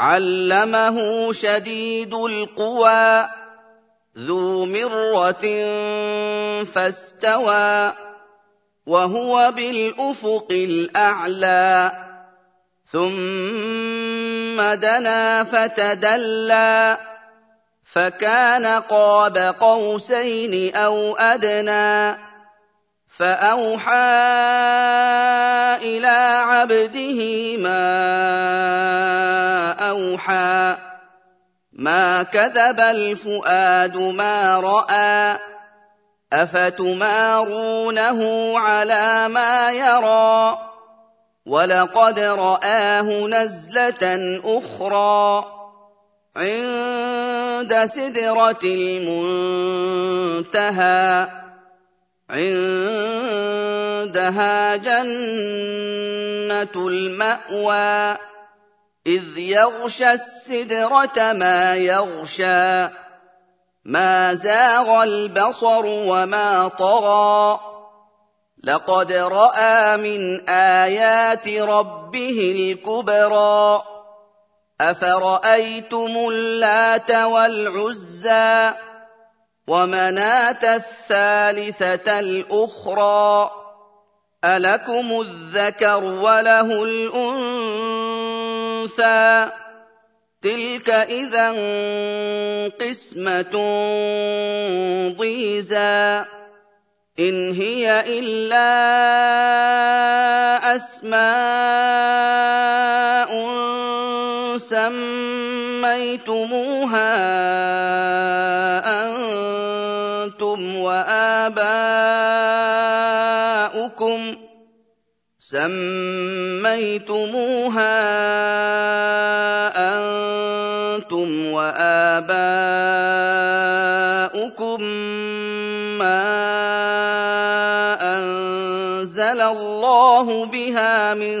علمه شديد القوى ذو مره فاستوى وهو بالافق الاعلى. ثم دنا فتدلى فكان قاب قوسين أو ادنى. فاوحى إلى عبده ما اوحى ما كذب الفؤاد ما راى افتمارونه على ما يرى ولقد راه نزله أخرى عند سدره المنتهى عندها جنة المأوى إذ يغشى السدرة ما يغشى. ما زاغ البصر وما طغى. لقد رأى من آيات ربه الكبرى. أفرأيتم اللات والعزى؟ ومناة الثالثة الأخرى ألكم الذكر وله الأنثى؟ تلك إذا قسمة ضيزى. إن هي إلا أسماء سميتموها أنتم واباؤكم سميتموها أنتم واباؤكم ما انزل الله بها من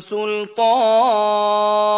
سلطان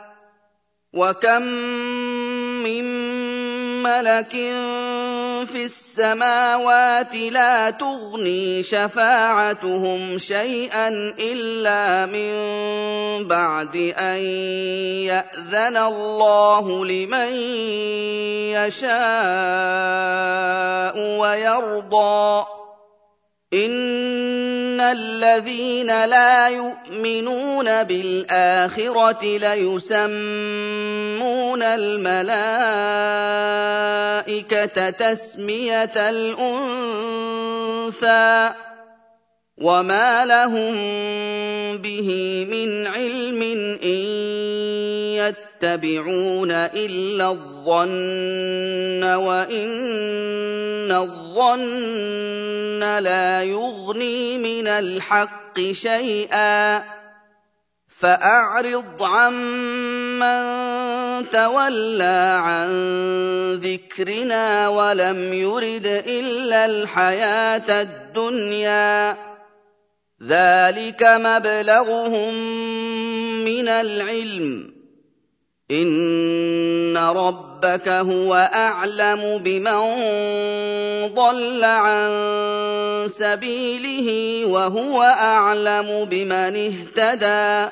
وكم من ملك في السماوات لا تغني شفاعتهم شيئا الا من بعد ان ياذن الله لمن يشاء ويرضى ان الذين لا يؤمنون بالاخره ليسمون الملائكه تسميه الانثى وما لهم به من علم ان يتبعون إلا الظن وإن الظن لا يغني من الحق شيئا فأعرض عمن تولى عن ذكرنا ولم يرد إلا الحياة الدنيا. ذلك مبلغهم من العلم. ان ربك هو اعلم بمن ضل عن سبيله وهو اعلم بمن اهتدى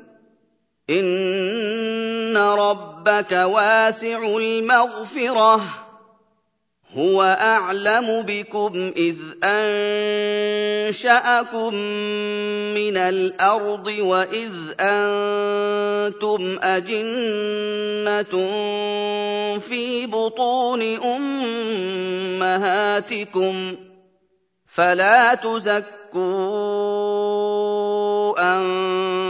ان ربك واسع المغفره هو اعلم بكم اذ انشاكم من الأرض واذ أنتم اجنه في بطون امهاتكم فلا تزكوا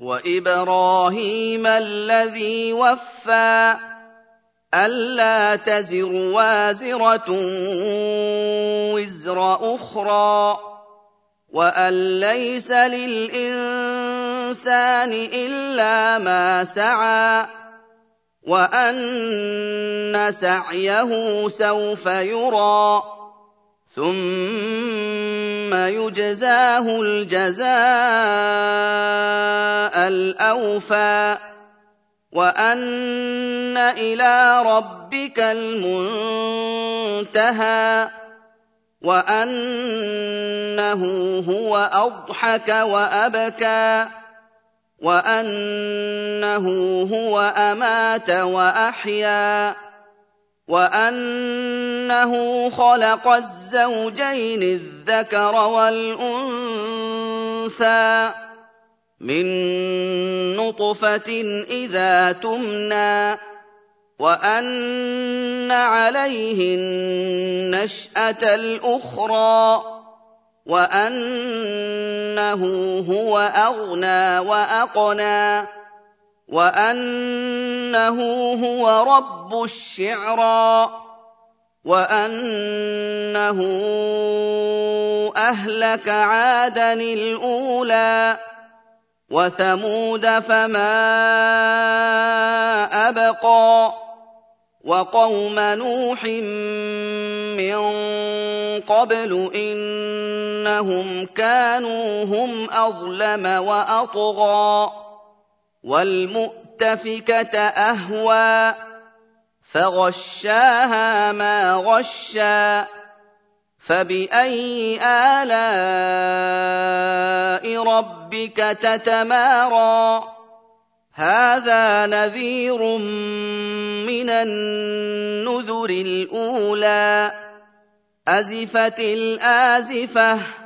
وإبراهيم الذي وفى أَلَّا تَزِرُ وَازِرَةٌ وِزْرَ أُخْرَىٰ وَأَن لَّيْسَ لِلْإِنسَانِ إِلَّا مَا سَعَىٰ وَأَنَّ سَعْيَهُ سَوْفَ يُرَىٰ ثُمَّ يُجْزَاهُ الْجَزَاءَ الْأَوْفَىٰ وَأَنَّ إِلَىٰ رَبِّكَ الْمُنتَهَىٰ وَأَنَّهُ هُوَ أَضْحَكَ وَأَبْكَىٰ وَأَنَّهُ هُوَ أَمَاتَ وَأَحْيَا وَأَنَّهُ خَلَقَ الزَّوْجَيْنِ الذَّكَرَ وَالْأُنثَىٰ مِن نُّطْفَةٍ إِذَا تُمْنَىٰ وَأَنَّ عَلَيْهِ النَّشْأَةَ الْأُخْرَىٰ وَأَنَّهُ هُوَ أَغْنَىٰ وَأَقْنَىٰ وَأَنَّهُ هُوَ رَبُّ الشِّعْرَىٰ وَأَنَّهُ أَهْلَكَ عَادًا الْأُولَىٰ وَثَمُودَ فَمَا أَبْقَىٰ وَقَوْمَ نُوحٍ مِّن قَبْلُ ۖ إِنَّهُمْ كَانُوا هُمْ أَظْلَمَ وَأَطْغَىٰ وَالْمُؤْتَفِكَةَ أَهْوَىٰ فَغَشَّاهَا مَا غَشَّىٰ فَبِأَيِّ آلَاءِ رَبِّكَ تَتَمَارَىٰ؟ هَٰذَا نَذِيرٌ مِّنَ النُّذُرِ الْأُولَىٰ أَزِفَتِ الْآزِفَةُ.